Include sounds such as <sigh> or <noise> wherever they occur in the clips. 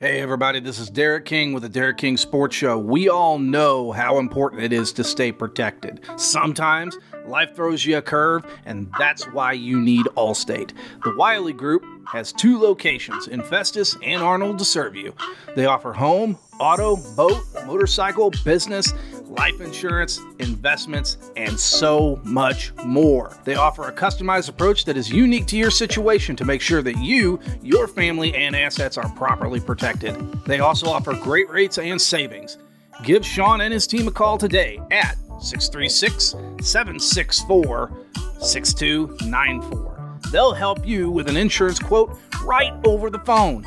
Hey, everybody, this is Derek King with the Derek King Sports Show. We all know how important it is to stay protected. Sometimes life throws you a curve, and that's why you need Allstate. The Wiley Group has two locations in Festus and Arnold to serve you. They offer home, auto, boat, motorcycle, business, life insurance, investments, and so much more. They offer a customized approach that is unique to your situation to make sure that you, your family, and assets are properly protected. They also offer great rates and savings. Give Sean and his team a call today at 636 764 6294. They'll help you with an insurance quote right over the phone.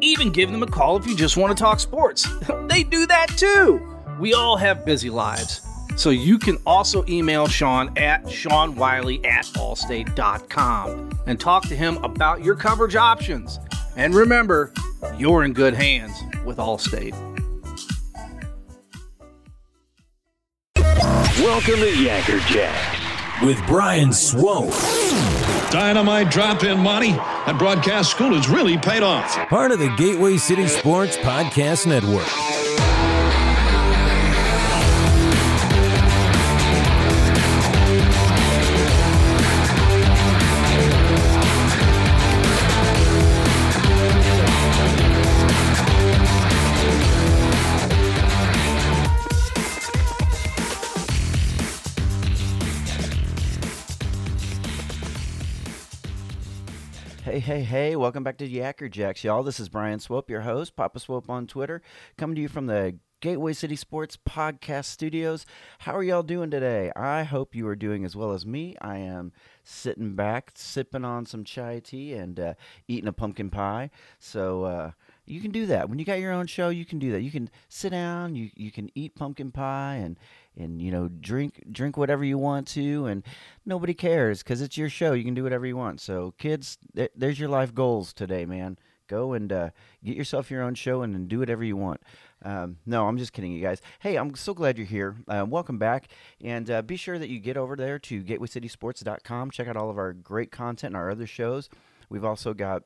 Even give them a call if you just want to talk sports. <laughs> they do that too. We all have busy lives. So you can also email Sean at SeanWiley at Allstate.com and talk to him about your coverage options. And remember, you're in good hands with Allstate. Welcome to Yacker Jacks with Brian Swope. Dynamite drop in money. That broadcast school has really paid off. Part of the Gateway City Sports Podcast Network. Hey, hey, hey, welcome back to Yacker Jacks, y'all. This is Brian Swope, your host, Papa Swope on Twitter, coming to you from the Gateway City Sports Podcast Studios. How are y'all doing today? I hope you are doing as well as me. I am sitting back, sipping on some chai tea and uh, eating a pumpkin pie. So, uh, you can do that when you got your own show you can do that you can sit down you, you can eat pumpkin pie and and you know drink drink whatever you want to and nobody cares because it's your show you can do whatever you want. So kids th- there's your life goals today man. Go and uh, get yourself your own show and, and do whatever you want. Um, no i'm just kidding you guys. Hey i'm so glad you're here. Uh, welcome back and uh, be sure that you get over there to gatewaycitysports.com check out all of our great content and our other shows. We've also got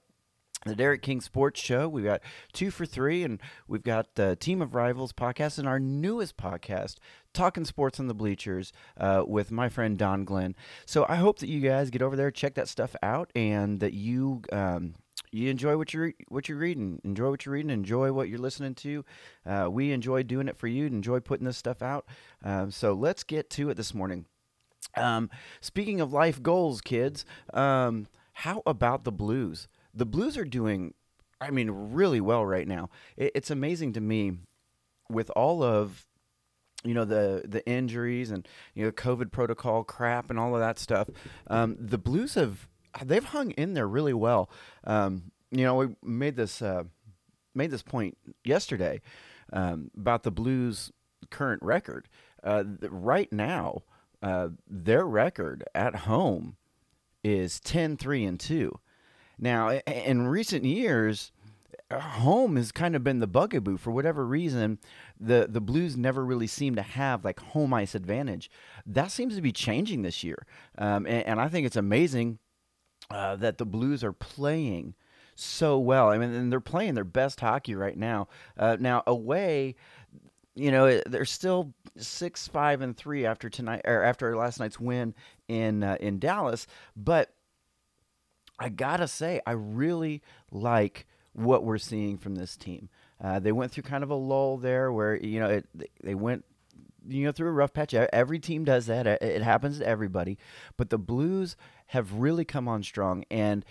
the Derek King Sports Show. We've got two for three, and we've got the Team of Rivals podcast and our newest podcast, Talking Sports on the Bleachers, uh, with my friend Don Glenn. So I hope that you guys get over there, check that stuff out, and that you. Um, you enjoy what you're what you're reading. Enjoy what you're reading. Enjoy what you're listening to. Uh, we enjoy doing it for you. Enjoy putting this stuff out. Um, so let's get to it this morning. Um, speaking of life goals, kids, um, how about the Blues? The Blues are doing, I mean, really well right now. It, it's amazing to me with all of you know the the injuries and you know COVID protocol crap and all of that stuff. Um, the Blues have they've hung in there really well. Um, you know, we made this uh, made this point yesterday um, about the Blues' current record. Uh, right now, uh, their record at home is 10 3 and 2 now, in recent years, home has kind of been the bugaboo for whatever reason. The the Blues never really seem to have like home ice advantage. That seems to be changing this year, um, and, and, I think it's amazing uh, that the Blues are playing so well. I mean, and they're playing their best hockey right now. Uh, now away, you know, they're still six, five, and three after tonight or after last night's win in uh, in Dallas, but I gotta say, I really like what we're seeing from this team. Uh, they went through kind of a lull there, where you know it, they went you know through a rough patch. Every team does that. It happens to everybody. But the Blues have really come on strong, and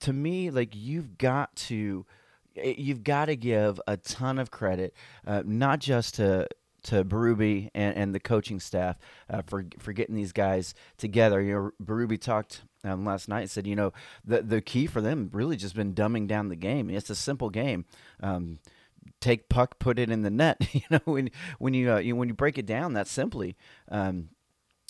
to me, like you've got to you've got to give a ton of credit, uh, not just to to Berube and, and the coaching staff uh, for for getting these guys together. You know, Berube talked um, last night said, you know, the the key for them really just been dumbing down the game. It's a simple game. Um, take puck, put it in the net. <laughs> you know, when when you, uh, you when you break it down that simply. Um,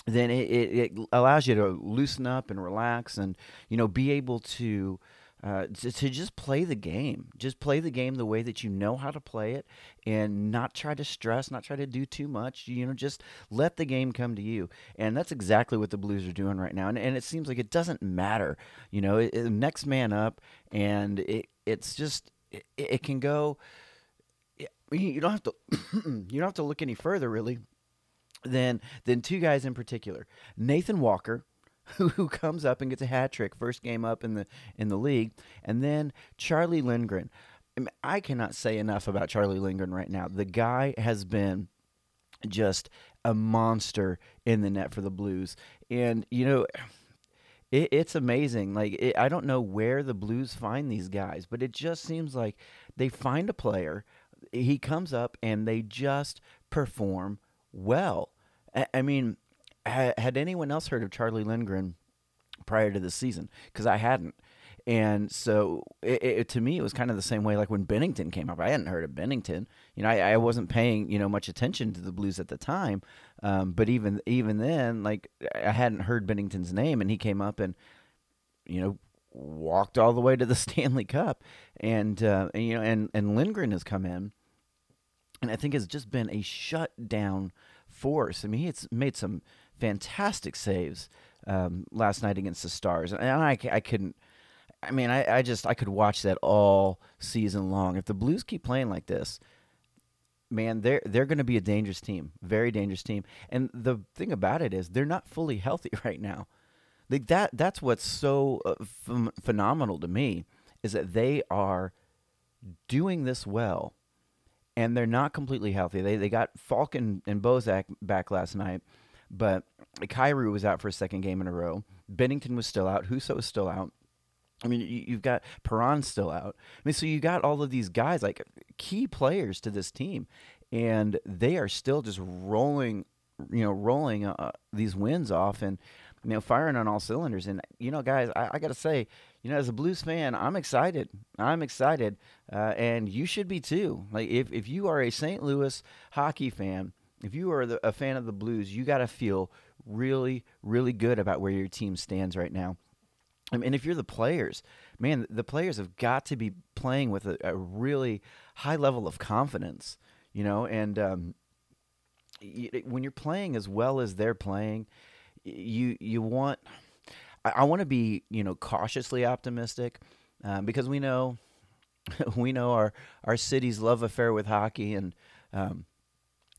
then it, it, it, allows you to loosen up and relax and you know be able to uh, to, to, just play the game. Just play the game the way that you know how to play it and not try to stress, not try to do too much. You know, just let the game come to you. And that's exactly what the Blues are doing right now. And, and it seems like it doesn't matter. You know, it, it, next man up, and it, it's just it, it can go. You don't have to. <clears throat> you don't have to look any further, really, than than two guys in particular. Nathan Walker, <laughs> who, comes up and gets a hat trick first game up in the in the league, and then Charlie Lindgren. I, mean, I cannot say enough about Charlie Lindgren right now. The guy has been just a monster in the net for the Blues, and you know. It, it's amazing. Like it, I don't know where the Blues find these guys, but it just seems like they find a player. He comes up and they just perform well. I, I mean, ha, had anyone else heard of Charlie Lindgren prior to the season? Because I hadn't. And so, it, it, to me, it was kind of the same way like when Binnington came up. I hadn't heard of Binnington. You know, I, I wasn't paying you know much attention to the Blues at the time. Um, but even even then, like I hadn't heard Binnington's name, and he came up and you know walked all the way to the <laughs> Stanley Cup, and, uh, and you know, and and Lindgren has come in, and I think has just been a shutdown force. I mean, he's made some fantastic saves um, last night against the Stars, and I, I couldn't I mean, I, I just I could watch that all season long. If the Blues keep playing like this, man, they're they're going to be a dangerous team, very dangerous team. And the thing about it is, they're not fully <laughs> healthy right now. Like that that's what's so uh, ph- phenomenal to me is that they are doing this well, and they're not completely healthy. They they got Falcon and Bozak back last night, but Kyrou was out for a second game in a row. Binnington was still out. Husso was still out. I mean, you, have got Perron still out. I mean, so you got all of these guys, like key players to this team, and they are still just rolling, you know, rolling uh, these wins off and, you know, firing on all cylinders. And, you know, guys, I, I got to say, you know, as a Blues fan, I'm excited. I'm excited. Uh, and you should be too. Like, if, if you are a St. Louis hockey fan, if you are the, a fan of the Blues, you got to feel really, really good about where your team stands right now. I mean, if you're the players, man, the players have got to be playing with a, a really high level of confidence, you know. And um, when you're playing as well as they're playing, you you want. I, I want to be, you know, cautiously optimistic um, because we know <laughs> we know our our city's love affair with hockey and. Um,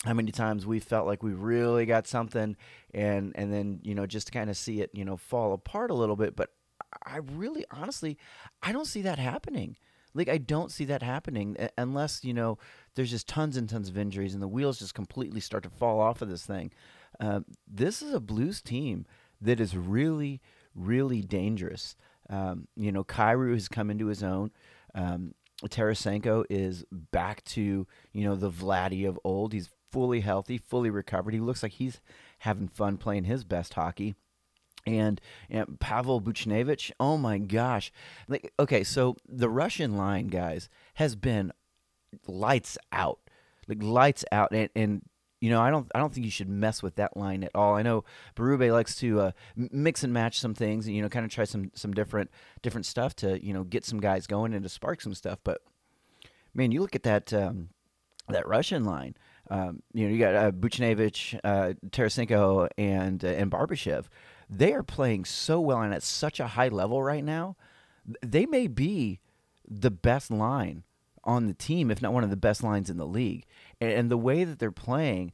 how many times we felt like we really got something and and then you know just to kind of see it you know fall apart a little bit but I really, honestly, I don't see that happening. Like I don't see that happening unless you know there's just tons and tons of injuries and the wheels just completely start to fall off of this thing. Uh, this is a Blues team that is really, really dangerous. Um, you know, Kyrou has come into his own. Um, Tarasenko is back to you know the Vladdy of old. He's fully healthy, fully recovered. He looks like he's having fun playing his best hockey and, and Pavel Buchnevich. Oh my gosh! Like, okay, so the Russian line, guys, has been lights out, like lights out, and, and you know, I don't, I don't think you should mess with that line at all. I know Berube likes to uh, mix and match some things, and you know, kind of try some, some different, different stuff to, you know, get some guys going and to spark some stuff. But man, you look at that, um, that Russian line. Um, you know, you got uh, Buchnevich, uh, Tarasenko, and uh, and Barbashev they are playing so well and at such a high level right now. They may be the best line on the team, if not one of the best lines in the league. And, and the way that they're playing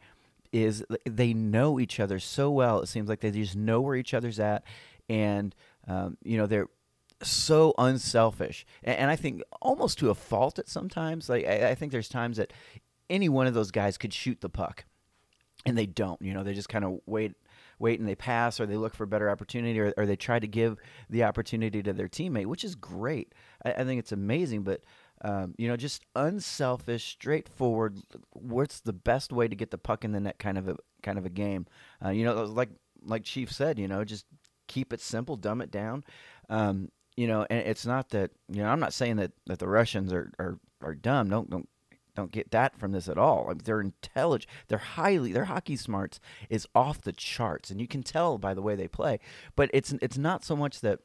is they know each other so well. It seems like they just know where each other's at, and um, you know they're so unselfish. And, I think almost to a fault at sometimes. Like I think there's times that any one of those guys could shoot the puck, and they don't. You know, they just kind of wait wait and they pass or they look for a better opportunity or, or they try to give the opportunity to their teammate, which is great. I, I think it's amazing, but um, you know, just unselfish, straightforward. What's the best way to get the puck in the net? Kind of a kind of a game. Uh, you know, like like Chief said, you know, just keep it simple, dumb it down. Um, you know, and it's not that you know I'm not saying that, that the Russians are, are, are dumb. Don't don't don't get that from this at all. They're intelligent. They're highly their hockey smarts is off the charts, and you can tell by the way they play. But it's it's not so much that.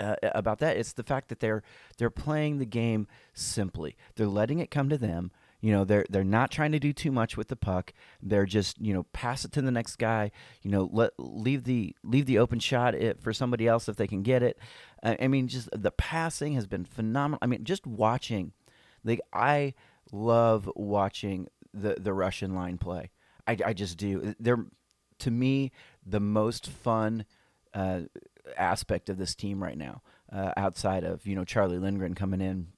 Uh, about that, it's the fact that they're they're playing the game simply. They're letting it come to them. You know, they're they're not trying to do too much with the puck. They're just you know pass it to the next guy. You know, let leave the leave the open shot it for somebody else if they can get it. I mean, just the passing has been phenomenal. I mean, just watching Like I love watching the the Russian line play. I, I just do. They're to me the most fun uh, aspect of this team right now, uh, outside of you know Charlie Lindgren coming in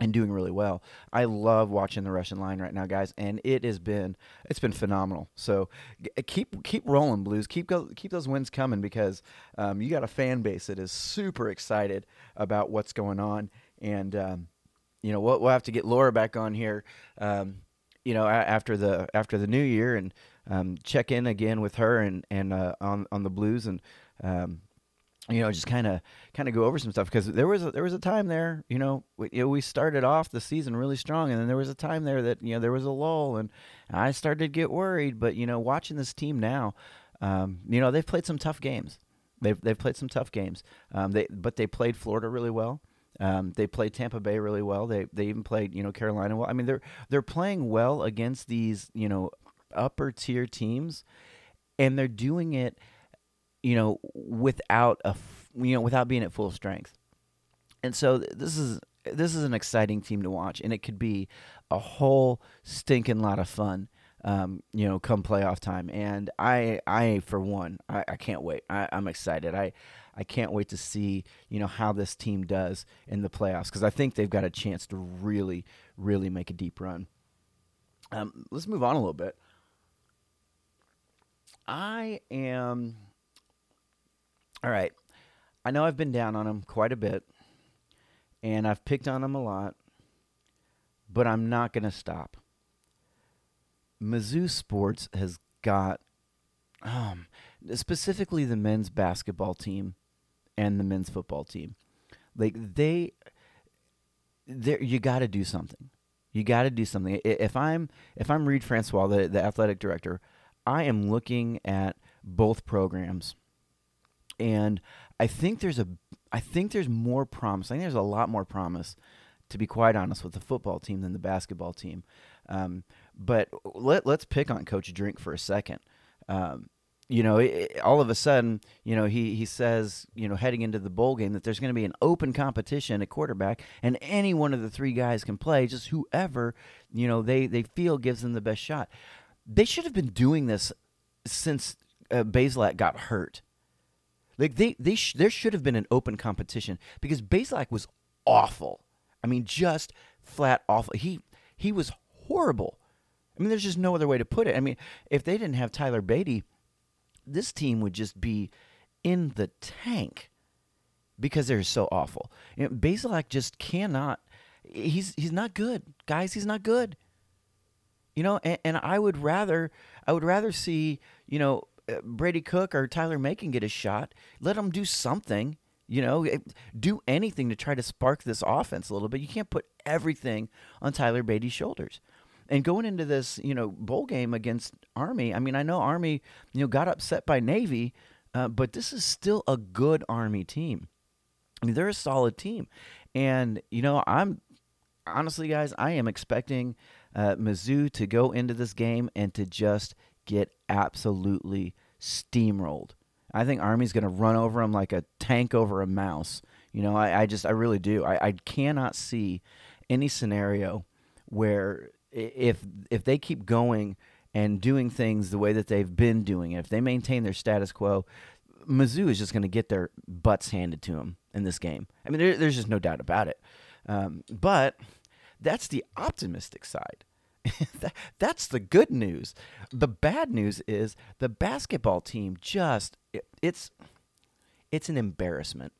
and doing really well. I love watching the Russian line right now, guys, and it has been it's been phenomenal. So g- keep keep rolling, Blues. Keep go, keep those wins coming because um, you got a fan base that is super excited about what's going on, and um, you know we'll, we'll have to get Laura back on here. Um, you know, after the after the new year, and um, check in again with her and and uh, on on the Blues, and um, you know, just kind of kind of go over some stuff because there was a, there was a time there, you know, we, you know, we started off the season really strong, and then there was a time there that you know there was a lull, and I started to get worried. But you know, watching this team now, um, you know, they've played some tough games. They've they've played some tough games. Um, they but they played Florida really well. Um, they played Tampa Bay really well. They they even played you know Carolina well. I mean they're they're playing well against these you know upper tier teams, and they're doing it you know without a you know without being at full strength. And so th- this is this is an exciting team to watch, and it could be a whole stinking lot of fun. Um, you know, come playoff time, and I, I for one, I, I can't wait. I, I'm excited. I, I can't wait to see you know how this team does in the playoffs because I think they've got a chance to really, really make a deep run. Um, let's move on a little bit. I am all right. I know I've been down on them quite a bit, and I've picked on them a lot, but I'm not going to stop. Mizzou Sports has got, um, specifically the men's basketball team and the men's football team. Like they, there you got to do something. You got to do something. If I'm if I'm Reed Francois, the the athletic director, I am looking at both programs and I think there's a I think there's more promise. I think there's a lot more promise, to be quite honest, with the football team than the basketball team. Um, but let let's pick on Coach Drink for a second. Um, you know, it, all of a sudden, you know, he he says, you know, heading into the bowl game that there's going to be an open competition at quarterback, and any one of the three guys can play, just whoever you know they they feel gives them the best shot. They should have been doing this since uh, Bazelak got hurt. Like they, they sh- there should have been an open competition because Bazelak was awful. I mean, just flat awful. He he was horrible. I mean, there's just no other way to put it. I mean, if they didn't have Tyler Badie, this team would just be in the tank because they're so awful. You know, Bazelak just cannot. He's he's not good, guys. He's not good. You know, and, and I would rather I would rather see you know uh, Brady Cook or Tyler Macon get a shot. Let them do something. You know, eh, do anything to try to spark this offense a little bit. You can't put everything on Tyler Badie's shoulders. And going into this, you know, bowl game against Army, I mean, I know Army, you know, got upset by Navy, uh, but this is still a good Army team. I mean, they're a solid team, and you know, I'm honestly, guys, I am expecting uh, Mizzou to go into this game and to just get absolutely steamrolled. I think Army's going to run over them like a tank over a mouse. You know, I, I just, I really do. I, I cannot see any scenario where if if they keep going and doing things the way that they've been doing it, if they maintain their status quo, Mizzou is just going to get their butts handed to them in this game. I mean, there, there's just no doubt about it. Um, but that's the optimistic side. <laughs> that, that's the good news. The bad news is the basketball team just it, it's it's an embarrassment.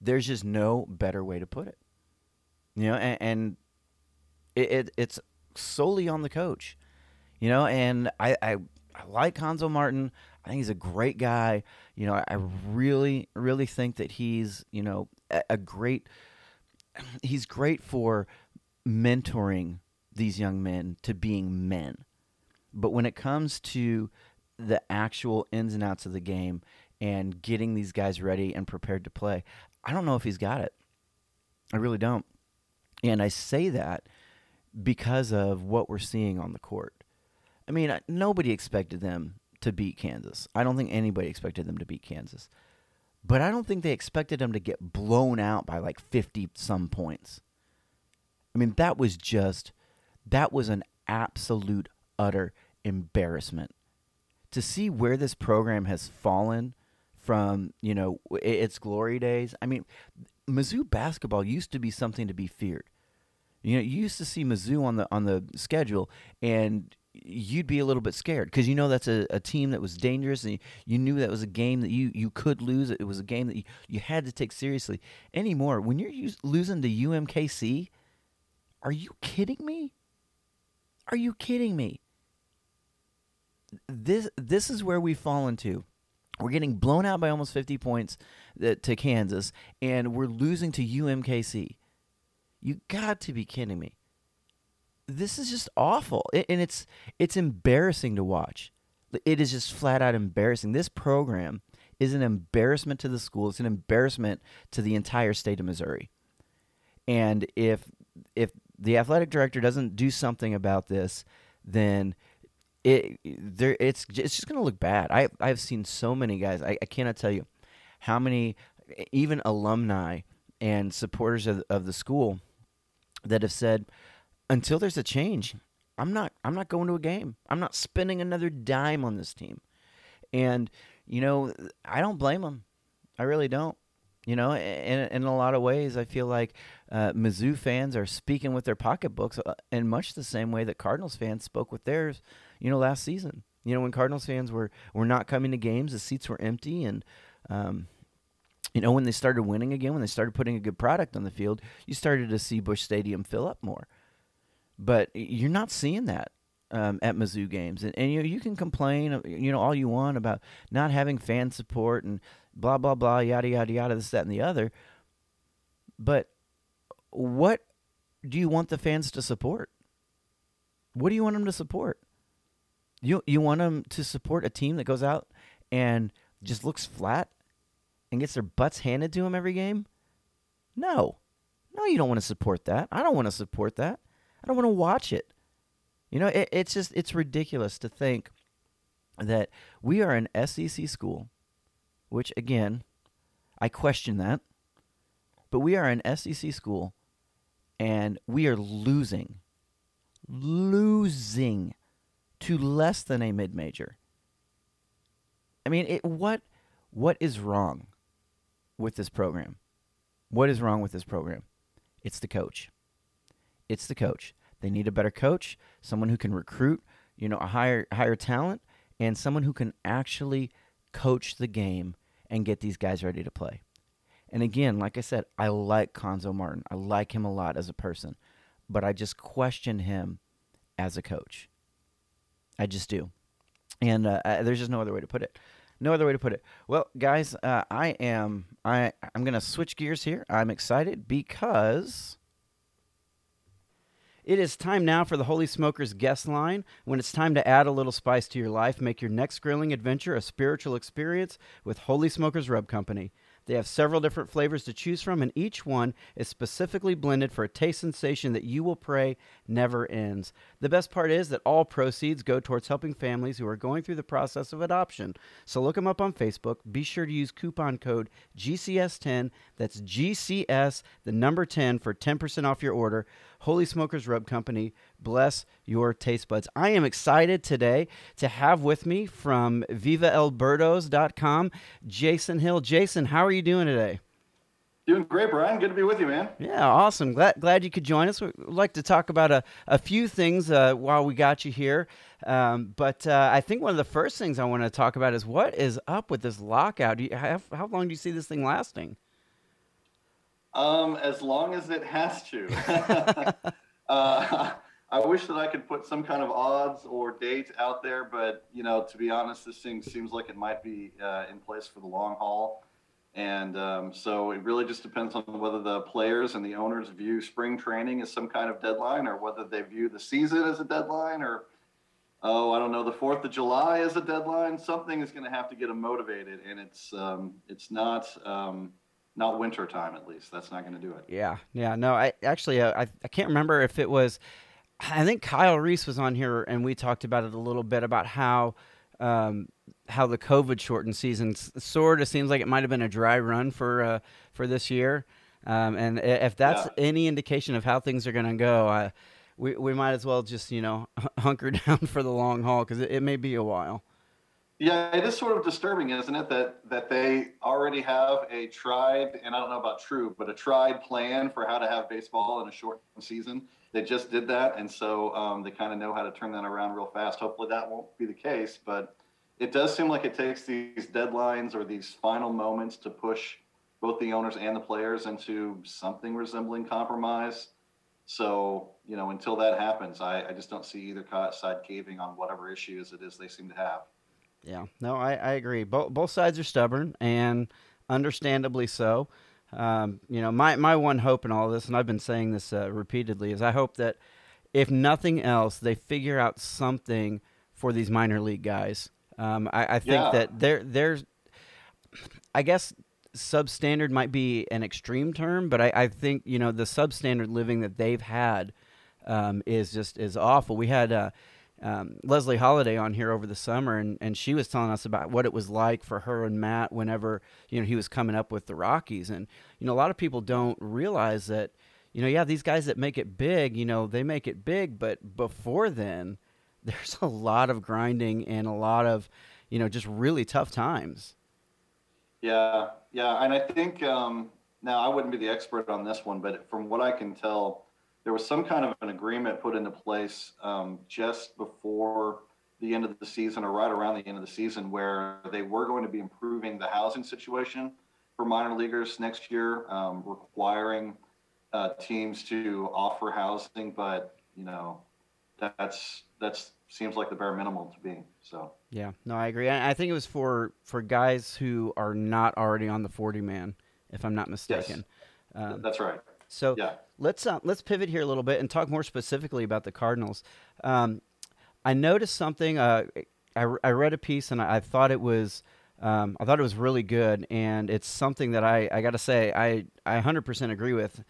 There's just no better way to put it. You know, and, and it, it it's solely on the coach. You know, and I, I I like Cuonzo Martin. I think he's a great guy. You know, I, really really think that he's you know a, a great <clears throat> he's great for mentoring these young men to being men. But when it comes to the actual ins and outs of the game and getting these guys ready and prepared to play, I don't know if he's got it. I really don't. And I say that because of what we're seeing on the court. I mean, nobody expected them to beat Kansas. I don't think anybody expected them to beat Kansas. But I don't think they expected them to get blown out by like 50 some points. I mean, that was just that was an absolute utter embarrassment. To see where this program has fallen from, you know, its glory days. I mean, Mizzou basketball used to be something to be feared. You know, you used to see Mizzou on the on the schedule, and you'd be a little bit scared because you know that's a, a team that was dangerous, and you, you knew that was a game that you, you could lose. It was a game that you, you had to take seriously. Anymore, when you're use, losing to UMKC, are you kidding me? Are you kidding me? This this is where we've fallen to. We're getting blown out by almost 50 points uh, to Kansas, and we're losing to UMKC. You got to be kidding me. This is just awful, and it's it's embarrassing to watch. It is just flat out embarrassing. This program is an embarrassment to the school. It's an embarrassment to the entire state of Missouri. And if if the athletic director doesn't do something about this, then it there it's it's just going to look bad. I I've seen so many guys. I, I cannot tell you how many even alumni and supporters of, of the school that have said until there's a change, I'm not I'm not going to a game. I'm not spending another dime on this team. And you know, I don't blame them. I really don't. You know, in, in a lot of ways, I feel like uh, Mizzou fans are speaking with their pocketbooks uh, in much the same way that Cardinals fans spoke with theirs, you know, last season. You know, when Cardinals fans were, were not coming to games, the seats were empty. And, um, you know, when they started winning again, when they started putting a good product on the field, you started to see Busch Stadium fill up more. But you're not seeing that um, at Mizzou games, and, and you you can complain, uh, you know, all you want about not having fan support and blah blah blah, yada yada yada, this that and the other. But what do you want the fans to support? What do you want them to support? You you want them to support a team that goes out and just looks flat and gets their butts handed to them every game? No. No, you don't want to support that. I don't want to support that. I don't want to watch it. You know, it, it's just it's ridiculous to think that we are an SEC school, which again, I question that, but we are an SEC school, and we are losing, losing to less than a mid major. I mean, it, what what is wrong with this program? What is wrong with this program? It's the coach. It's the coach. They need a better coach, someone who can recruit, you know, a higher higher talent, and someone who can actually coach the game and get these guys ready to play. And again, like I said, I like Cuonzo Martin. I like him a lot as a person, but I just question him as a coach. I just do. And uh, I, there's just no other way to put it. No other way to put it. Well, guys, uh, I am I I'm gonna switch gears here. I'm excited because it is time now for the Holy Smokers guest line. When it's time to add a little spice to your life, make your next grilling adventure a spiritual experience with Holy Smokers Rub Company. They have several different flavors to choose from, and each one is specifically blended for a taste sensation that you will pray never ends. The best part is that all proceeds go towards helping families who are going through the process of adoption. So look them up on Facebook. Be sure to use coupon code GCS10. That's GCS, the number 10, for 10% off your order. Holy Smokers Rub Company. Bless your taste buds. I am excited today to have with me from VivaElBirdos.com, Jason Hill. Jason, how are you doing today? Doing great, Brian. Good to be with you, man. Yeah, awesome. Glad glad you could join us. We'd like to talk about a, a few things uh, while we got you here. Um, but uh, I think one of the first things I want to talk about is what is up with this lockout? You, how, how long do you see this thing lasting? Um, as long as it has to. <laughs> uh, I wish that I could put some kind of odds or date out there, but you know, to be honest, this thing seems like it might be uh, in place for the long haul, and um, so it really just depends on whether the players and the owners view spring training as some kind of deadline, or whether they view the season as a deadline, or oh, I don't know, the Fourth of July as a deadline. Something is going to have to get them motivated, and it's um, it's not. Um, not winter time at least. That's not going to do it. Yeah, yeah. No, I actually uh, I I can't remember if it was. I think Kyle Reese was on here and we talked about it a little bit about how um, how the COVID shortened season sort of seems like it might have been a dry run for uh, for this year. Um, and if that's Yeah. any indication of how things are going to go, I, we we might as well just you know <laughs> hunker <laughs> down for the long haul because it, it may be a while. Yeah, it is sort of disturbing, isn't it, that that they already have a tried, and I don't know about true, but a tried plan for how to have baseball in a short season. They just did that, and so um, they kind of know how to turn that around real fast. Hopefully, that won't be the case, but it does seem like it takes these deadlines or these final moments to push both the owners and the players into something resembling compromise. So, you know, until that happens, I, I just don't see either side caving on whatever issues it is they seem to have. Yeah, no, I, I agree. Both both sides are stubborn, and understandably so. Um, you know, my my one hope in all this, and I've been saying this uh, repeatedly, is I hope that if nothing else, they figure out something for these minor league guys. Um, I, I think Yeah. that there there's, I guess, substandard might be an extreme term, but I, I think you know the substandard living that they've had um, is just is awful. We had uh, um, Leslie Holliday on here over the summer, and, and she was telling us about what it was like for her and Matt whenever you know he was coming up with the Rockies, and you know a lot of people don't realize that you know yeah these guys that make it big, you know they make it big, but before then <laughs> there's a lot of grinding and a lot of you know just really tough times. Yeah, yeah, and I think um, now I wouldn't be the expert on this one, but from what I can tell, there was some kind of an agreement put into place um, just before the end of the season, or right around the end of the season, where they were going to be improving the housing situation for minor leaguers next year, um, requiring uh, teams to offer housing, but you know, that's that's seems like the bare minimum to me. So. Yeah, no, I agree. I I think it was for for guys who are not already on the forty man, if I'm not mistaken. Um, That's right. So Yeah. let's uh, let's pivot here a little bit and talk more specifically about the Cardinals. Um, I noticed something. Uh, I, I read a piece and I, I thought it was um, I thought it was really good, and it's something that I, I got to say I I 100% agree with.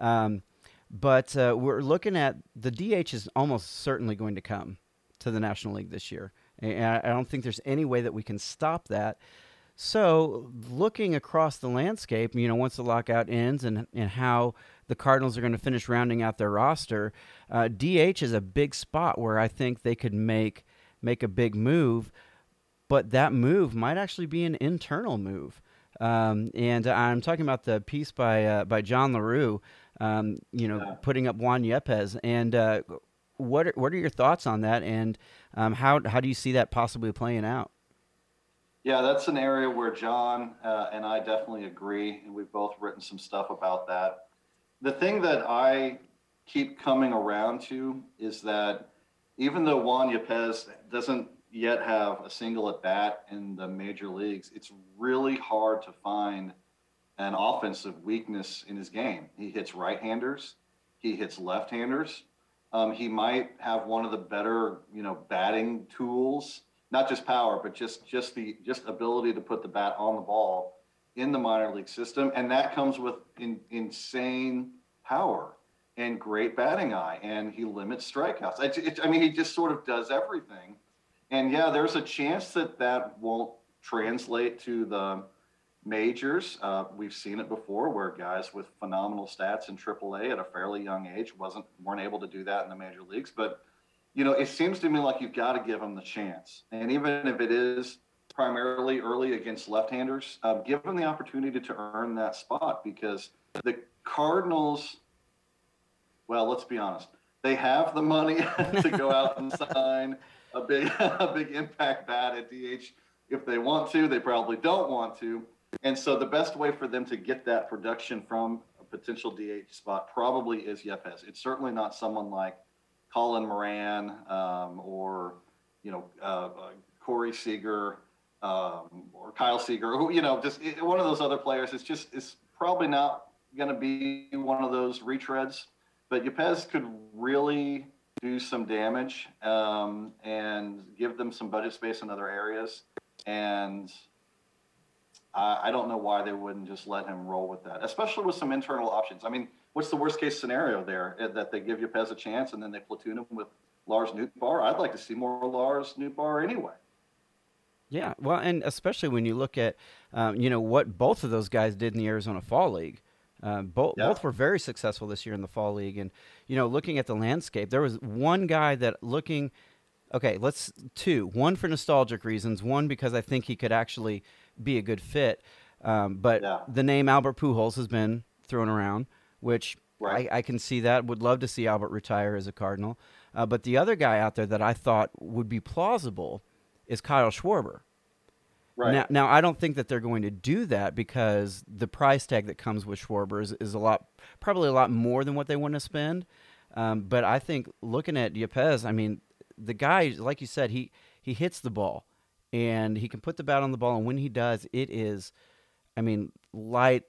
Um, but uh, we're looking at the DH is almost certainly going to come to the National League this year, and I I don't think there's any way that we can stop that. So, looking across the landscape, you know, once the lockout ends and, and how the Cardinals are going to finish rounding out their roster, uh, DH is a big spot where I think they could make make a big move, but that move might actually be an internal move. Um, and I'm talking about the piece by uh, by John LaRue, um, you know, putting up Juan Yepez. And uh, what are, what are your thoughts on that? And um, how how do you see that possibly playing out? Yeah, that's an area where John uh, and I definitely agree, and we've both written some stuff about that. The thing that I keep coming around to is that even though Juan Yepez doesn't yet have a single at bat in the major leagues, it's really hard to find an offensive weakness in his game. He hits right-handers, he hits left-handers. Um, he might have one of the better, you know, batting tools not just power, but just just the just ability to put the bat on the ball in the minor league system, and that comes with in, insane power and great batting eye, and he limits strikeouts. It, it, I mean, he just sort of does everything, and yeah, there's a chance that that won't translate to the majors. Uh, we've seen it before, where guys with phenomenal stats in AAA at a fairly young age wasn't weren't able to do that in the major leagues, but you know, it seems to me like you've got to give them the chance. And even if it is primarily early against left-handers, uh, give them the opportunity to earn that spot because the Cardinals, well, let's be honest, they have the money <laughs> to go out and sign a big, <laughs> a big impact bat at DH if they want to. They probably don't want to. And so the best way for them to get that production from a potential DH spot probably is Yepez. It's certainly not someone like Colin Moran um, or you know uh, uh, Corey Seager um, or Kyle Seager, who you know just it, one of those other players. It's just it's probably not going to be one of those retreads. But Yepez could really do some damage um, and give them some budget space in other areas. And I, I don't know why they wouldn't just let him roll with that, especially with some internal options. I mean, what's the worst case scenario there? Uh, That they give Yepez a chance and then they platoon him with Lars Nootbaar? I'd like to see more Lars Nootbaar anyway. Yeah, well, and especially when you look at, um, you know, what both of those guys did in the Arizona Fall League. Uh, both Yeah. both were very successful this year in the fall league, and you know, looking at the landscape, there was one guy that looking. Okay, let's two. One for nostalgic reasons. One because I think he could actually be a good fit. Um, but Yeah. the name Albert Pujols has been thrown around, which Right. I, I can see that. Would love to see Albert retire as a Cardinal. Uh, but the other guy out there that I thought would be plausible is Kyle Schwarber. Right. Now, now I don't think that they're going to do that because the price tag that comes with Schwarber is, is a lot, probably a lot more than what they want to spend. Um, but I think looking at Yepez, I mean, the guy, like you said, he he hits the ball, and he can put the bat on the ball, and when he does, it is, I mean, light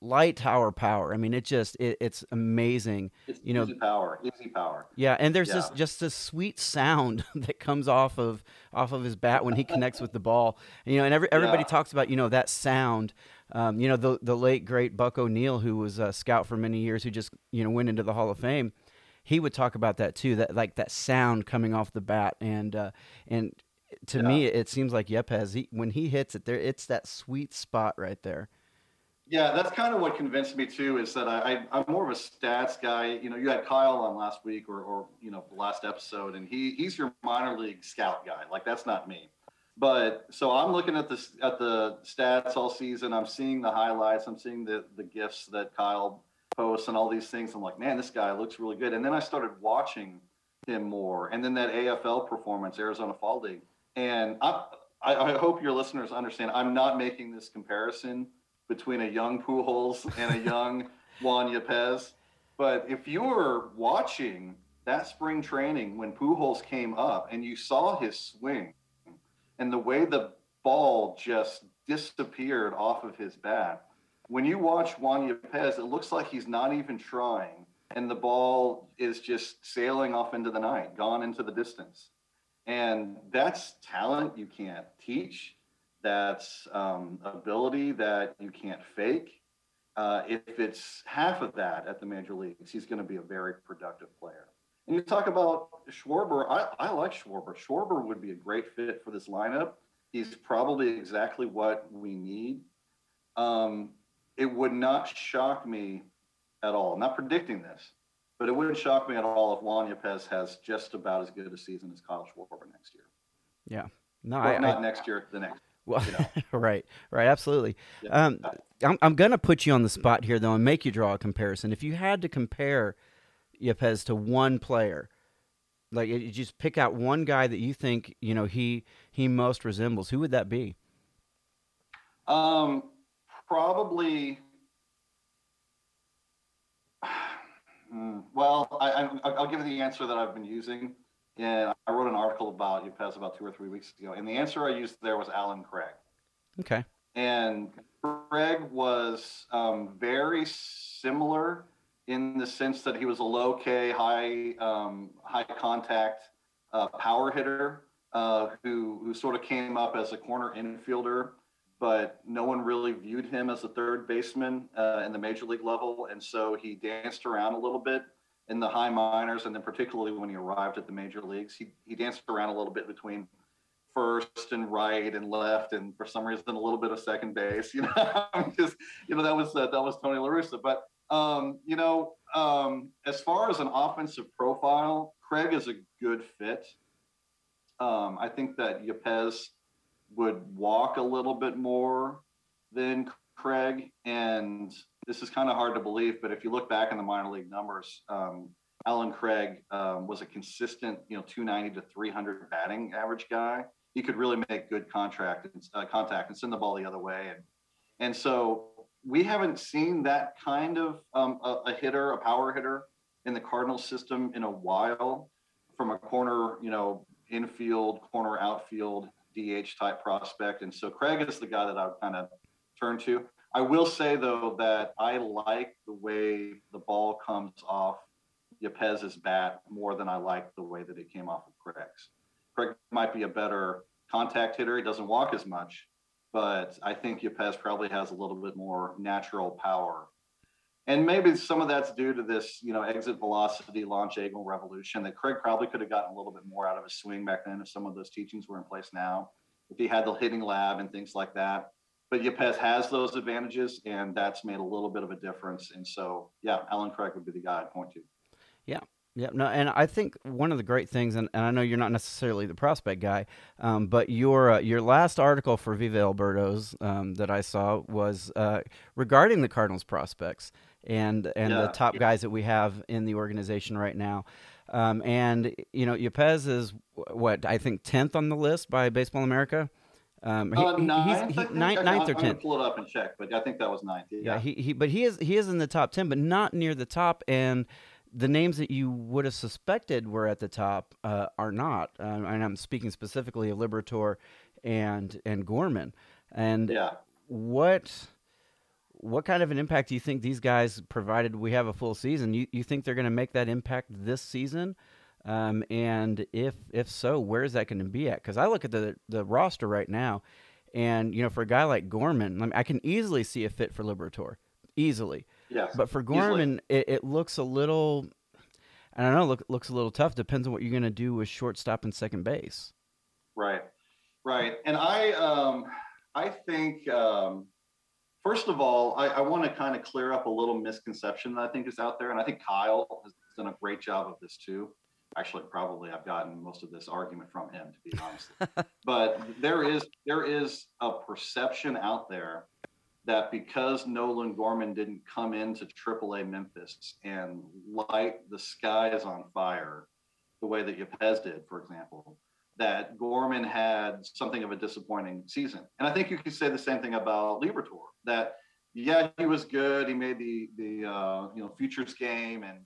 light tower power. I mean, it just it, it's amazing. it's you know, easy power, easy power. yeah, and there's this just this sweet sound <laughs> that comes off of off of his bat when he connects with the ball. And, you know, and every, everybody Yeah. talks about you know that sound. Um, you know, the the late great Buck O'Neil, who was a scout for many years, who just you know went into the Hall of Fame. He would talk about that too. That like that sound coming off the bat, and uh, and to me, it seems like Yepez he, when he hits it, there it's that sweet spot right there. Yeah, that's kind of what convinced me too. Is that I, I I'm more of a stats guy. You know, you had Kyle on last week or or you know the last episode, and he he's your minor league scout guy. Like that's not me. But so I'm looking at this at the stats all season. I'm seeing the highlights. I'm seeing the the gifts that Kyle posts and all these things. I'm like, man, this guy looks really good. And then I started watching him more. And then that AFL performance, Arizona Fall League. And I, I, I hope your listeners understand. I'm not making this comparison between a young Pujols and a young <laughs> Juan Yepez. But if you were watching that spring training when Pujols came up and you saw his swing and the way the ball just disappeared off of his bat, when you watch Juan Yepez, it looks like he's not even trying, and the ball is just sailing off into the night, gone into the distance. And that's talent you can't teach. That's um, ability that you can't fake. Uh, if it's half of that at the major leagues, he's going to be a very productive player. And you talk about Schwarber. I, I like Schwarber. Schwarber would be a great fit for this lineup. He's probably exactly what we need. Um, it would not shock me at all. I'm not predicting this, but it wouldn't shock me at all if Juan Yepez has just about as good a season as Kyle Schwarber next year. Yeah, no, Well, I, not I next year, the next. Well, you know. <laughs> right, right, absolutely. Yeah. Um, I'm, I'm going to put you on the spot here, though, and make you draw a comparison. If you had to compare Yepez to one player, like you just pick out one guy that you think you know he he most resembles, who would that be? Um, probably. <sighs> Hmm, Well, I, I, I'll give you the answer that I've been using. And I wrote an article about Yepez about two or three weeks ago. And the answer I used there was Allen Craig. Okay, And Craig was um, very similar in the sense that he was a low K, high um, high contact uh, power hitter uh, who who sort of came up as a corner infielder, but no one really viewed him as a third baseman uh, in the major league level, and so he danced around a little bit in the high minors, and then particularly when he arrived at the major leagues, he he danced around a little bit between first and right and left, and for some reason a little bit of second base. <laughs> You know, just you know that was uh, that was Tony La Russa. But um, you know, um, as far as an offensive profile, Craig is a good fit. Um, I think that Yepez would walk a little bit more than Craig, and this is kind of hard to believe, but if you look back in the minor league numbers, um, Allen Craig um, was a consistent, you know, 290 to 300 batting average guy. He could really make good contract uh, contact and send the ball the other way, and and so we haven't seen that kind of um, a, a hitter, a power hitter in the Cardinals system in a while, from a corner, you know, infield, corner outfield, DH type prospect, and so Craig is the guy that I would kind of turn to. I will say though that I like the way the ball comes off Yepez's bat more than I like the way that it came off of Craig's. Craig might be a better contact hitter. He doesn't walk as much, but I think Yepez probably has a little bit more natural power. And maybe some of that's due to this, you know, exit velocity, launch angle revolution that Craig probably could have gotten a little bit more out of his swing back then if some of those teachings were in place now. If he had the hitting lab and things like that. But Yepez has those advantages, and that's made a little bit of a difference. And so, yeah, Allen Craig would be the guy I'd point to. Yeah. Yeah, no, and I think one of the great things, and, and I know you're not necessarily the prospect guy, um, but your uh, your last article for Viva El Birdos um, that I saw was uh, regarding the Cardinals prospects and and yeah, the top yeah. guys that we have in the organization right now. Um, and you know, Yepez is what I think tenth on the list by Baseball America. Um, he, uh, ninth, he's, he, ninth, ninth or tenth. Pull it up and check, but I think that was ninth. Yeah, yeah he, he, but he is he is in the top ten, but not near the top. And the names that you would have suspected were at the top uh, are not. Um, and I'm speaking specifically of Liberatore and and Gorman. And yeah. what what kind of an impact do you think these guys, provided we have a full season, you, you think they're going to make that impact this season? Um, and if if so, where is that going to be at? Because I look at the the roster right now, and you know, for a guy like Gorman, I, mean, I can easily see a fit for Liberatore, easily. Yes. But for Gorman, it, it, looks a little. I don't know. Look, looks a little tough. Depends on what you're going to do with shortstop and second base. Right, right. And I, um, I think um, first of all, I, I want to kind of clear up a little misconception that I think is out there, and I think Kyle has done a great job of this too. Actually, probably I've gotten most of this argument from him, to be honest. <laughs> but there is there is a perception out there that because Nolan Gorman didn't come into AAA Memphis and light the skies on fire the way that Yepez did, for example, that Gorman had something of a disappointing season. And I think you could say the same thing about Liberatore. That yeah, he was good. He made the the uh, you know futures game and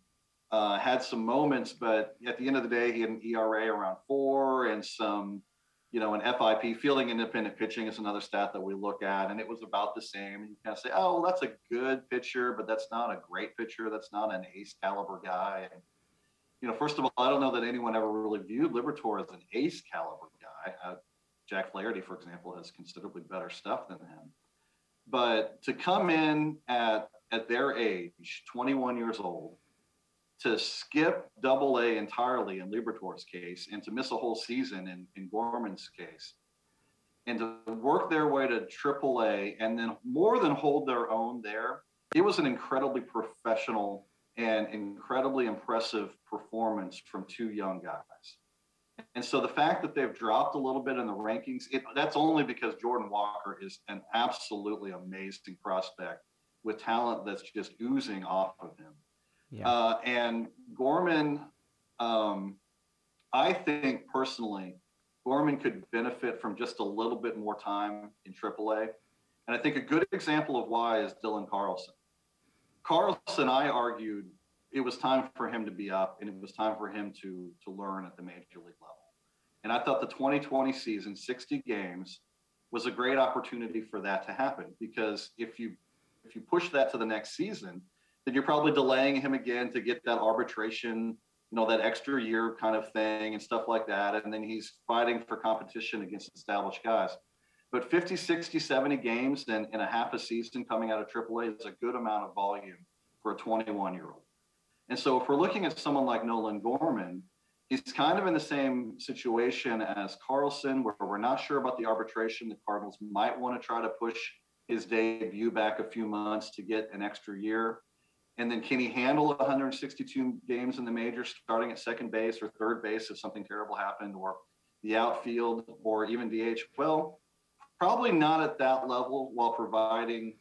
uh, had some moments, but at the end of the day, he had an ERA around four and some you know, an FIP, fielding independent pitching is another stat that we look at, and it was about the same. You kind of say, oh, well, that's a good pitcher, but that's not a great pitcher. That's not an ace caliber guy. And you know, first of all, I don't know that anyone ever really viewed Liberatore as an ace caliber guy. Uh, Jack Flaherty, for example, has considerably better stuff than him. But to come in at at their age, 21 years old, to skip double A entirely in Liberatore's case and to miss a whole season in, in Gorman's case, and to work their way to triple A and then more than hold their own there, it was an incredibly professional and incredibly impressive performance from two young guys. And so the fact that they've dropped a little bit in the rankings, it, that's only because Jordan Walker is an absolutely amazing prospect with talent that's just oozing off of him. Yeah. Uh, and Gorman, um, I think personally, Gorman could benefit from just a little bit more time in AAA. And I think a good example of why is Dylan Carlson. Carlson, I argued it was time for him to be up and it was time for him to to learn at the major league level. And I thought the 2020 season, 60 games, was a great opportunity for that to happen because if you if you push that to the next season, then you're probably delaying him again to get that arbitration, you know, that extra year kind of thing and stuff like that. And then he's fighting for competition against established guys. But 50, 60, 70 games in, in a half a season coming out of AAA is a good amount of volume for a 21 year old. And so if we're looking at someone like Nolan Gorman, he's kind of in the same situation as Carlson, where we're not sure about the arbitration. The Cardinals might want to try to push his debut back a few months to get an extra year. And then can he handle 162 games in the major starting at second base or third base if something terrible happened or the outfield or even DH? Well, probably not at that level while providing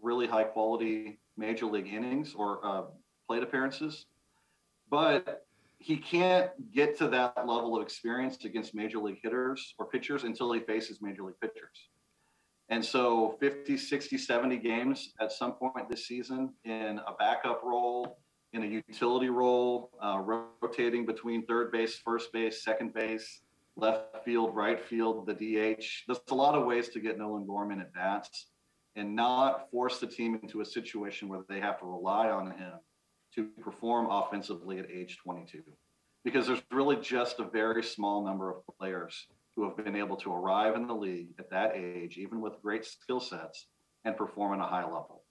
really high quality major league innings or uh, plate appearances. But he can't get to that level of experience against major league hitters or pitchers until he faces major league pitchers. And so 50, 60, 70 games at some point this season in a backup role, in a utility role, uh, rotating between third base, first base, second base, left field, right field, the DH. There's a lot of ways to get Nolan Gorman at bats and not force the team into a situation where they have to rely on him to perform offensively at age 22. Because there's really just a very small number of players who have been able to arrive in the league at that age, even with great skill sets, and perform at a high level.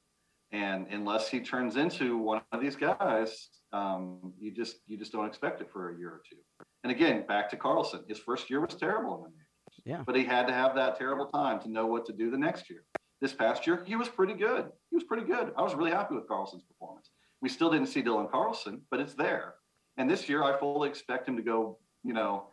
And unless he turns into one of these guys, um, you just you just don't expect it for a year or two. And again, back to Carlson, his first year was terrible in the majors. Yeah. But he had to have that terrible time to know what to do the next year. this past year, he was pretty good. He was pretty good. I was really happy with Carlson's performance. We still didn't see Dylan Carlson, but it's there. And this year, I fully expect him to go, you know,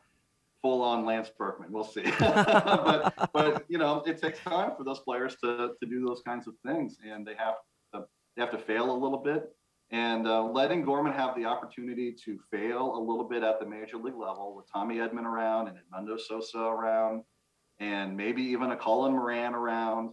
full on Lance Berkman. We'll see. <laughs> <laughs> but but you know, it takes time for those players to to do those kinds of things, and they have to they have to fail a little bit. And uh, letting Gorman have the opportunity to fail a little bit at the major league level with Tommy Edman around and Edmundo Sosa around, and maybe even a Colin Moran around,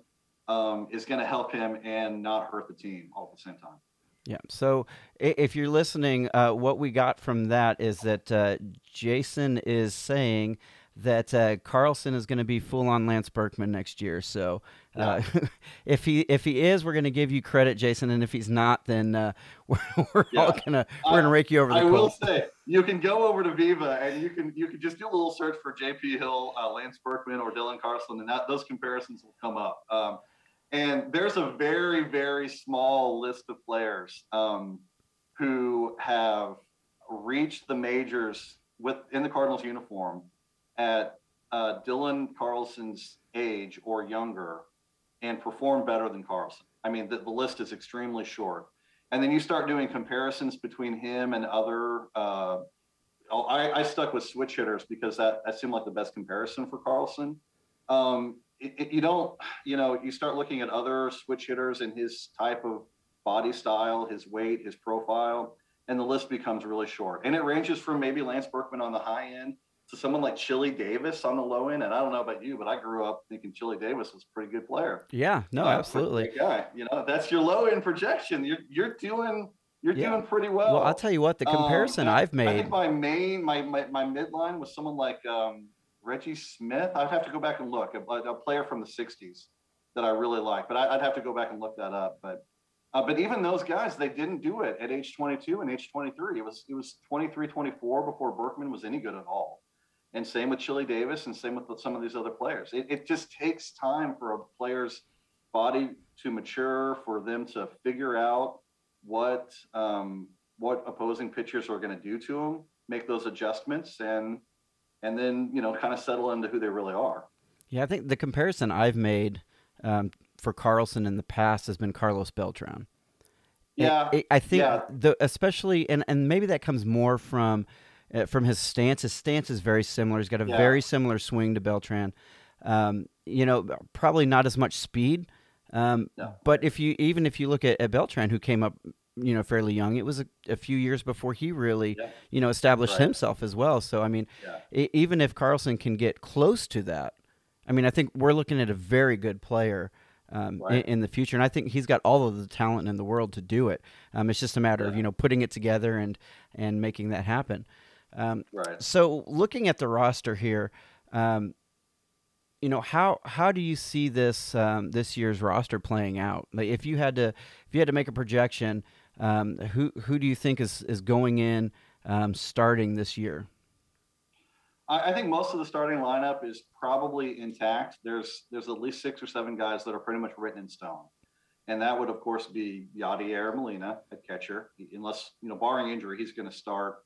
um, is going to help him and not hurt the team all at the same time. Yeah. So if you're listening, uh, what we got from that is that uh, Jason is saying that uh, Carlson is going to be full on Lance Berkman next year. So uh, yeah. <laughs> if he if he is, we're going to give you credit, Jason, and if he's not, then uh, <laughs> we're, we're yeah. all gonna we're gonna rake you over the. I cold. will say you can go over to Viva and you can you can just do a little search for J.P. Hill, uh, Lance Berkman, or Dylan Carlson, and that those comparisons will come up. Um, and there's a very, very small list of players um, who have reached the majors with in the Cardinals uniform at uh, Dylan Carlson's age or younger and perform better than Carlson. I mean, the, the, list is extremely short. And then you start doing comparisons between him and other. Uh, I, I, stuck with switch hitters because that, that seemed like the best comparison for Carlson. Um, it, it, you don't, you know, you start looking at other switch hitters and his type of body style, his weight, his profile, and the list becomes really short. And it ranges from maybe Lance Berkman on the high end to someone like Chili Davis on the low end. And I don't know about you, but I grew up thinking Chili Davis was a pretty good player. Yeah, no, uh, absolutely. Guy, you know, that's your low end projection. You're you're doing you're yeah. doing pretty well. Well, I'll tell you what, the um, comparison um, I've made. I think my main my my, my midline was someone like um, Reggie Smith. I'd have to go back and look. A, a player from the '60s that I really like, but I, would have to go back and look that up. But uh, but even those guys, they didn't do it at age 22 and age 23. It was it was 23, 24 before Berkman was any good at all. And same with Chili Davis, and same with some of these other players. It, it just takes time for a player's body to mature, for them to figure out what um, what opposing pitchers are going to do to them, make those adjustments, and and then you know kind of settle into who they really are. Yeah, I think the comparison I've made um, for Carlson in the past has been Carlos Beltran. Yeah, it, it, I think yeah. the especially and and maybe that comes more from uh, from his stance. His stance is very similar. He's got a yeah. very similar swing to Beltran. Um, you know, probably not as much speed. Um, no. But if you even if you look at, at Beltran, who came up you know fairly young. It was a, a few years before he really yeah. you know established right. himself as well. So I mean, yeah. even if Carlson can get close to that, I mean, I think we're looking at a very good player. Um, right. in, in, the future, and I think he's got all of the talent in the world to do it. Um, it's just a matter yeah. of you know putting it together and and making that happen. Um, right. So looking at the roster here, um, you know how how do you see this um, this year's roster playing out? Like if you had to if you had to make a projection, um, who who do you think is is going in um, starting this year? I, I think most of the starting lineup is probably intact. There's there's at least six or seven guys that are pretty much written in stone, and that would of course be Yadier Molina at catcher, unless you know barring injury, he's going to start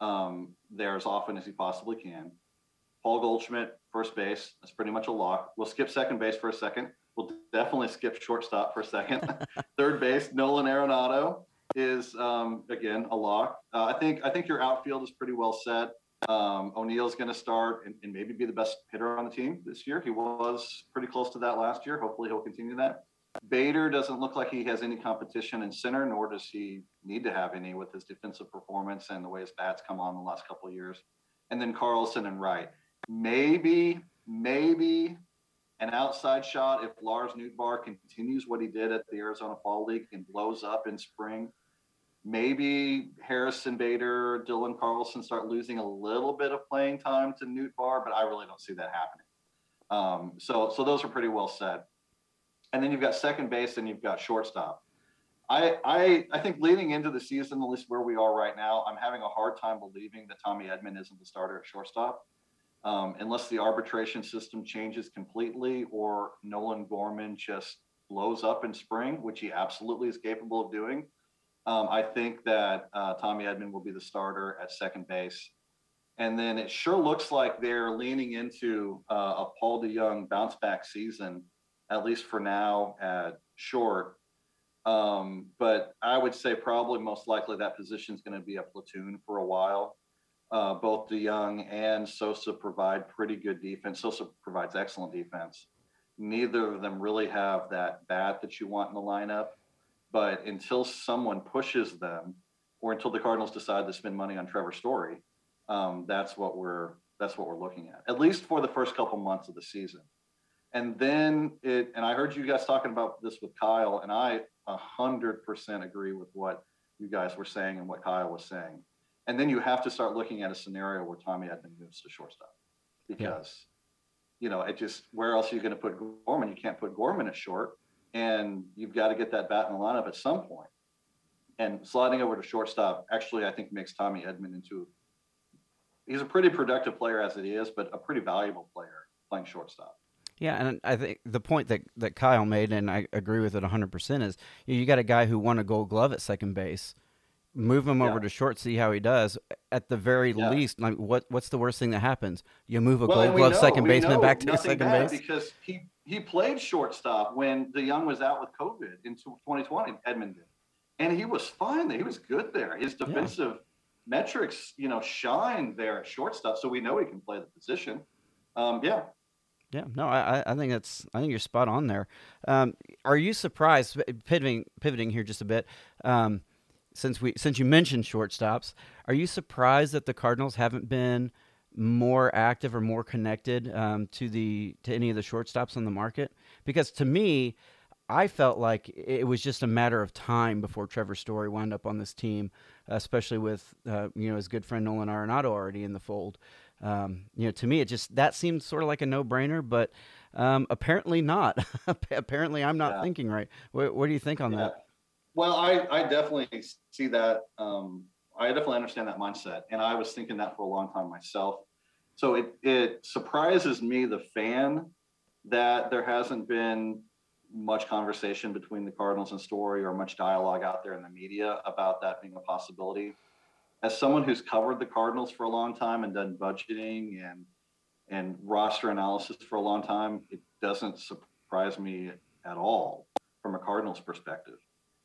um, there as often as he possibly can. Paul Goldschmidt, first base, that's pretty much a lock. We'll skip second base for a second. We'll definitely skip shortstop for a second. <laughs> Third base, Nolan Arenado is um, again a lock. Uh, I think I think your outfield is pretty well set. Um, O'Neill's going to start and, and, maybe be the best hitter on the team this year. He was pretty close to that last year. Hopefully, he'll continue that. Bader doesn't look like he has any competition in center, nor does he need to have any with his defensive performance and the way his bats come on the last couple of years. And then Carlson and Wright. Maybe, maybe an outside shot if Lars Nootbaar continues what he did at the Arizona Fall League and blows up in spring maybe Harrison Bader, Dylan Carlson start losing a little bit of playing time to Nootbaar, but I really don't see that happening. Um, so, so those are pretty well set. And then you've got second base and you've got shortstop. I, I, I think leading into the season, at least where we are right now, I'm having a hard time believing that Tommy Edman isn't the starter at shortstop. Um, unless the arbitration system changes completely or Nolan Gorman just blows up in spring, which he absolutely is capable of doing. Um, I think that uh, Tommy Edman will be the starter at second base. And then it sure looks like they're leaning into uh, a Paul DeJong bounce back season at least for now, at short. Um, but I would say probably most likely that position is going to be a platoon for a while. Uh, both DeJong and Sosa provide pretty good defense. Sosa provides excellent defense. Neither of them really have that bat that you want in the lineup. But until someone pushes them, or until the Cardinals decide to spend money on Trevor Story, um, that's what we're that's what we're looking at, at least for the first couple months of the season. And then it, and I heard you guys talking about this with Kyle, and I a hundred percent agree with what you guys were saying and what Kyle was saying. And then you have to start looking at a scenario where Tommy Edman moves to shortstop because, yeah. you know, it just where else are you going to put Gorman? You can't put Gorman at short, and you've got to get that bat in the lineup at some point. And sliding over to shortstop actually, I think, makes Tommy Edman into he's a pretty productive player as it is, but a pretty valuable player playing shortstop. Yeah, and I think the point that, that Kyle made, and I agree with it 100%, is you, know, you got a guy who won a gold glove at second base. Move him yeah. over to short, see how he does. At the very yeah. least, like what what's the worst thing that happens? You move a well, gold glove know, second baseman back to second base because he he played shortstop when DeJong was out with COVID in 2020. Edmonton, and he was fine. He was good there. His defensive yeah metrics, you know, shine there at shortstop, so we know he can play the position. Um, yeah. Yeah, no, I, I think that's I think you're spot on there. Um, are you surprised pivoting pivoting here just a bit? Um, since we since you mentioned shortstops, are you surprised that the Cardinals haven't been more active or more connected um, to the to any of the shortstops on the market? Because to me, I felt like it was just a matter of time before Trevor Story wound up on this team, especially with uh, you know his good friend Nolan Arenado already in the fold. Um, you know, to me, it just that seemed sort of like a no-brainer, but um, apparently not. <laughs> apparently, I'm not yeah. thinking right. What, what, do you think on yeah. that? Well, I, I definitely see that. Um, I definitely understand that mindset, and I was thinking that for a long time myself. So it it surprises me, the fan, that there hasn't been much conversation between the Cardinals and Story or much dialogue out there in the media about that being a possibility. As someone who's covered the Cardinals for a long time and done budgeting and and roster analysis for a long time, it doesn't surprise me at all from a Cardinals perspective.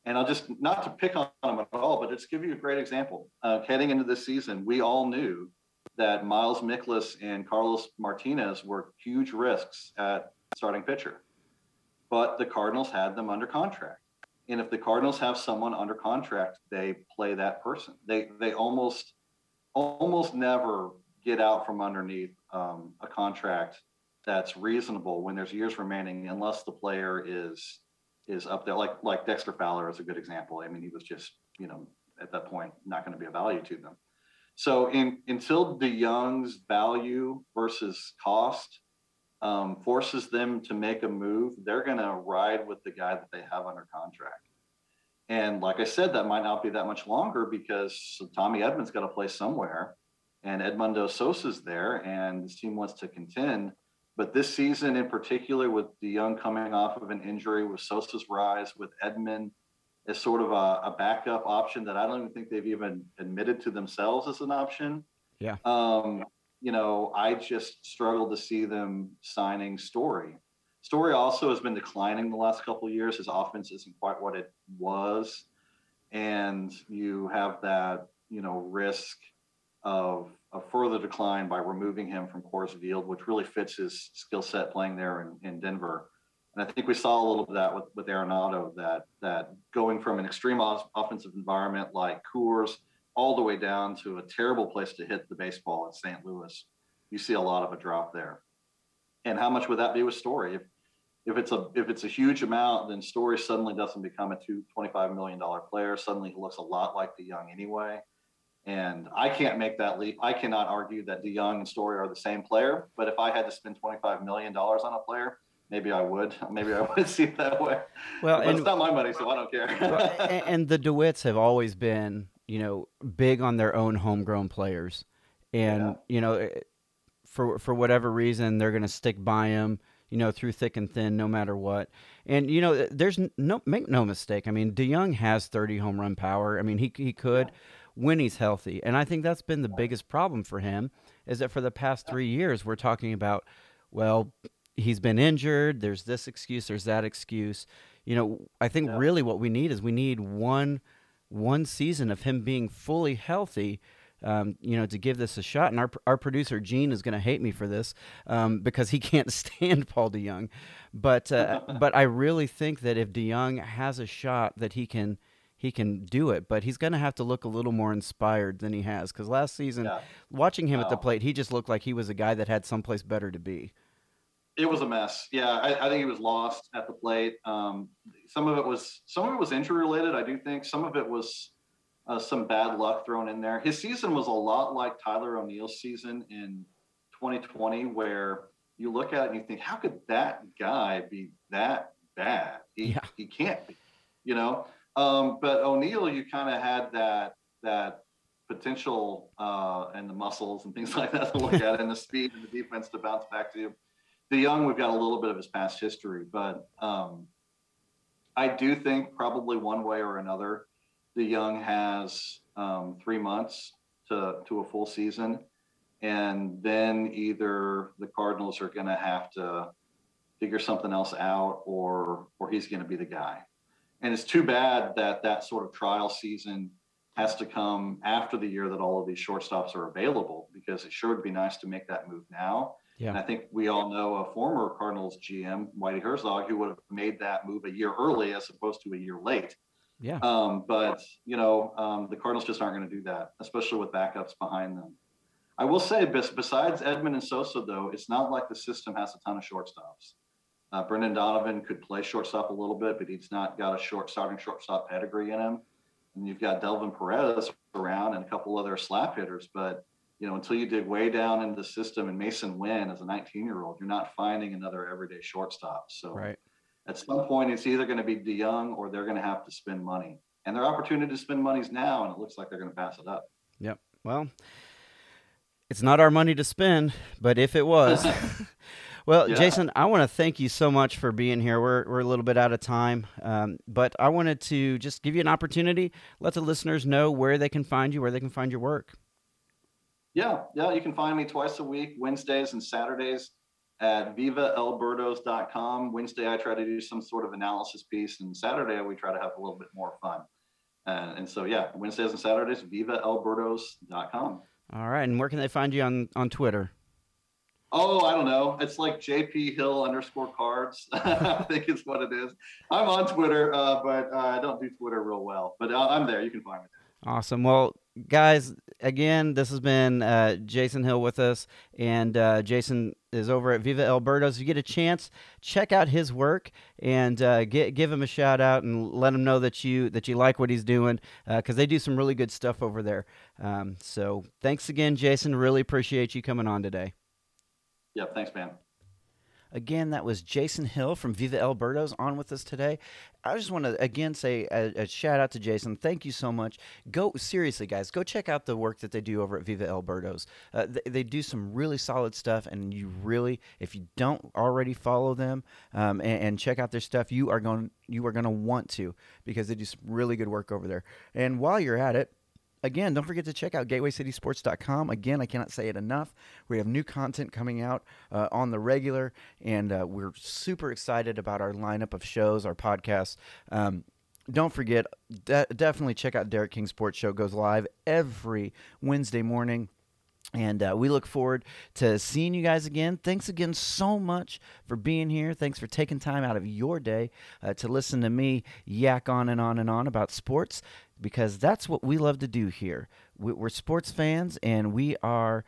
And I'll just not to pick on them at all, but just give you a great example. Uh, heading into this season, we all knew that Miles Mikolas and Carlos Martinez were huge risks at starting pitcher but the Cardinals had them under contract. And if the Cardinals have someone under contract, they play that person. They they almost almost never get out from underneath um, a contract that's reasonable when there's years remaining, unless the player is is up there. Like like Dexter Fowler is a good example. I mean, he was just you know at that point not going to be a value to them. So in until DeJong's value versus cost um, forces them to make a move, they're going to ride with the guy that they have under contract. And like I said, that might not be that much longer because Tommy Edman's got to play somewhere, and Edmundo Sosa's there, and this team wants to contend. But this season in particular, with DeJong coming off of an injury, with Sosa's rise, with Edman as sort of a, a backup option that I don't even think they've even admitted to themselves as an option. Yeah. Um, you know, I just struggle to see them signing Story. Story also has been declining the last couple of years. His offense isn't quite what it was, and you have that you know risk of a further decline by removing him from Coors Field, which really fits his skill set playing there in, in Denver. And I think we saw a little bit of that with, with Arenado, that that going from an extreme offensive environment like Coors all the way down to a terrible place to hit the baseball at St. Louis, you see a lot of a drop there. And how much would that be with Story? If if it's a if it's a huge amount, then Story suddenly doesn't become a two twenty five million dollar player. Suddenly he looks a lot like DeJong anyway. And I can't make that leap. I cannot argue that DeJong and Story are the same player. But if I had to spend twenty five million dollars on a player, maybe I would. <laughs> Maybe I would <laughs> see it that way. Well, and, it's not my money, so I don't care. and, <laughs> and the DeWitts have always been you know, big on their own homegrown players, and yeah. you know, eh, for for whatever reason, they're going to stick by him. You know, through thick and thin, no matter what. And you know, eh, there's no make no mistake. I mean, DeJong has 30 home run power. I mean, he he could when he's healthy, and I think that's been the biggest problem for him. Is that for the past three years we're talking about, well, he's been injured. There's this excuse. There's that excuse. You know, I think really what we need is we need one one season of him being fully healthy. Um, you know, to give this a shot, and our our producer Gene is going to hate me for this um, because he <laughs> can't stand Paul DeJong, but uh, <laughs> but I really think that if DeYoung has a shot, that he can he can do it, but he's going to have to look a little more inspired than he has. Because last season, Yeah. watching him at the plate, he just looked like he was a guy that had someplace better to be. It was a mess. Yeah, I, I think he was lost at the plate. Um, some of it was some of it was injury related. I do think some of it was uh, some bad luck thrown in there. His season was a lot like Tyler O'Neill's season in 2020, where you look at it and you think, how could that guy be that bad? He Yeah. he can't be, you know. Um, but O'Neill, you kind of had that that potential uh, and the muscles and things <laughs> like that to look at, and the speed and the defense to bounce back to you. DeJong, we've got a little bit of his past history, but um, I do think probably one way or another, DeJong has um, three months to to a full season, and then either the Cardinals are going to have to figure something else out, or or he's going to be the guy. And it's too bad that that sort of trial season has to come after the year that all of these shortstops are available, because it sure would be nice to make that move now. Yeah. And I think we all know a former Cardinals GM, Whitey Herzog, who would have made that move a year early as opposed to a year late. Yeah. Um, but you know, um, the Cardinals just aren't going to do that, especially with backups behind them. I will say, besides Edman and Sosa, though, it's not like the system has a ton of shortstops. Uh, Brendan Donovan could play shortstop a little bit, but he's not got a short starting shortstop pedigree in him. And you've got Delvin Perez around and a couple other slap hitters, but you know, until you dig way down into the system and Masyn Winn as a 19 year old, you're not finding another everyday shortstop. So Right. at some point it's either going to be DeJong or they're going to have to spend money. And their opportunity to spend money is now, and it looks like they're going to pass it up. Yep. Well, it's not our money to spend, but if it was. <laughs> well, Yeah. Jason, I want to thank you so much for being here. We're, we're a little bit out of time, um, but I wanted to just give you an opportunity, let the listeners know where they can find you, where they can find your work. Yeah, yeah, you can find me twice a week, Wednesdays and Saturdays at vivaelbirdos.com. Wednesday, I try to do some sort of analysis piece, and Saturday, we try to have a little bit more fun. Uh, and so, yeah, Wednesdays and Saturdays, vivaelbirdos.com. All right. And where can they find you on, on Twitter? Oh, I don't know. It's like JP Hill underscore cards. <laughs> I think is what it is. I'm on Twitter, uh, but uh, I don't do Twitter real well. But uh, I'm there. You can find me. Awesome. Well, guys, again, this has been uh, Jason Hill with us, and uh, Jason is over at Viva El Birdos. If you get a chance, check out his work and uh, get, give him a shout out and let him know that you that you like what he's doing because they do some really good stuff over there. Um, so, thanks again, Jason. Really appreciate you coming on today. Yeah, thanks, man. Again, that was Jason Hill from Viva El Birdos on with us today. I just want to again say a, a shout out to Jason. Thank you so much. Go seriously, guys. Go check out the work that they do over at Viva El Birdos. Uh, they, they do some really solid stuff, and you really, if you don't already follow them um, and, and check out their stuff, you are going you are going to want to because they do some really good work over there. And while you're at it. Again, don't forget to check out gatewaycitysports.com. Again, I cannot say it enough. We have new content coming out uh, on the regular, and uh, we're super excited about our lineup of shows, our podcasts. Um, don't forget, de- definitely check out Derek King Sports Show. goes live every Wednesday morning. And uh, we look forward to seeing you guys again. Thanks again so much for being here. Thanks for taking time out of your day uh, to listen to me yak on and on and on about sports because that's what we love to do here. We- We're sports fans and we are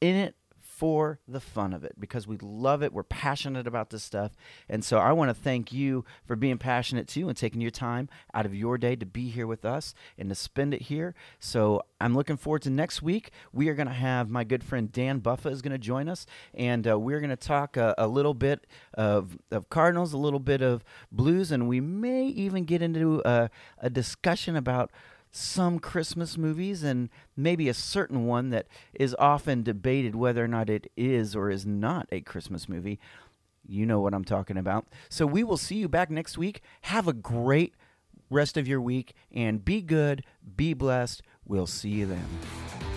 in it for the fun of it because we love it. We're passionate about this stuff. And so I want to thank you for being passionate too and taking your time out of your day to be here with us and to spend it here. So I'm looking forward to next week. We are going to have my good friend Dan Buffa is going to join us and uh, we're going to talk a, a little bit of, of Cardinals, a little bit of blues, and we may even get into a, a discussion about some Christmas movies and maybe a certain one that is often debated whether or not it is or is not a Christmas movie. You know what I'm talking about. So we will see you back next week. Have a great rest of your week and be good, be blessed. We'll see you then.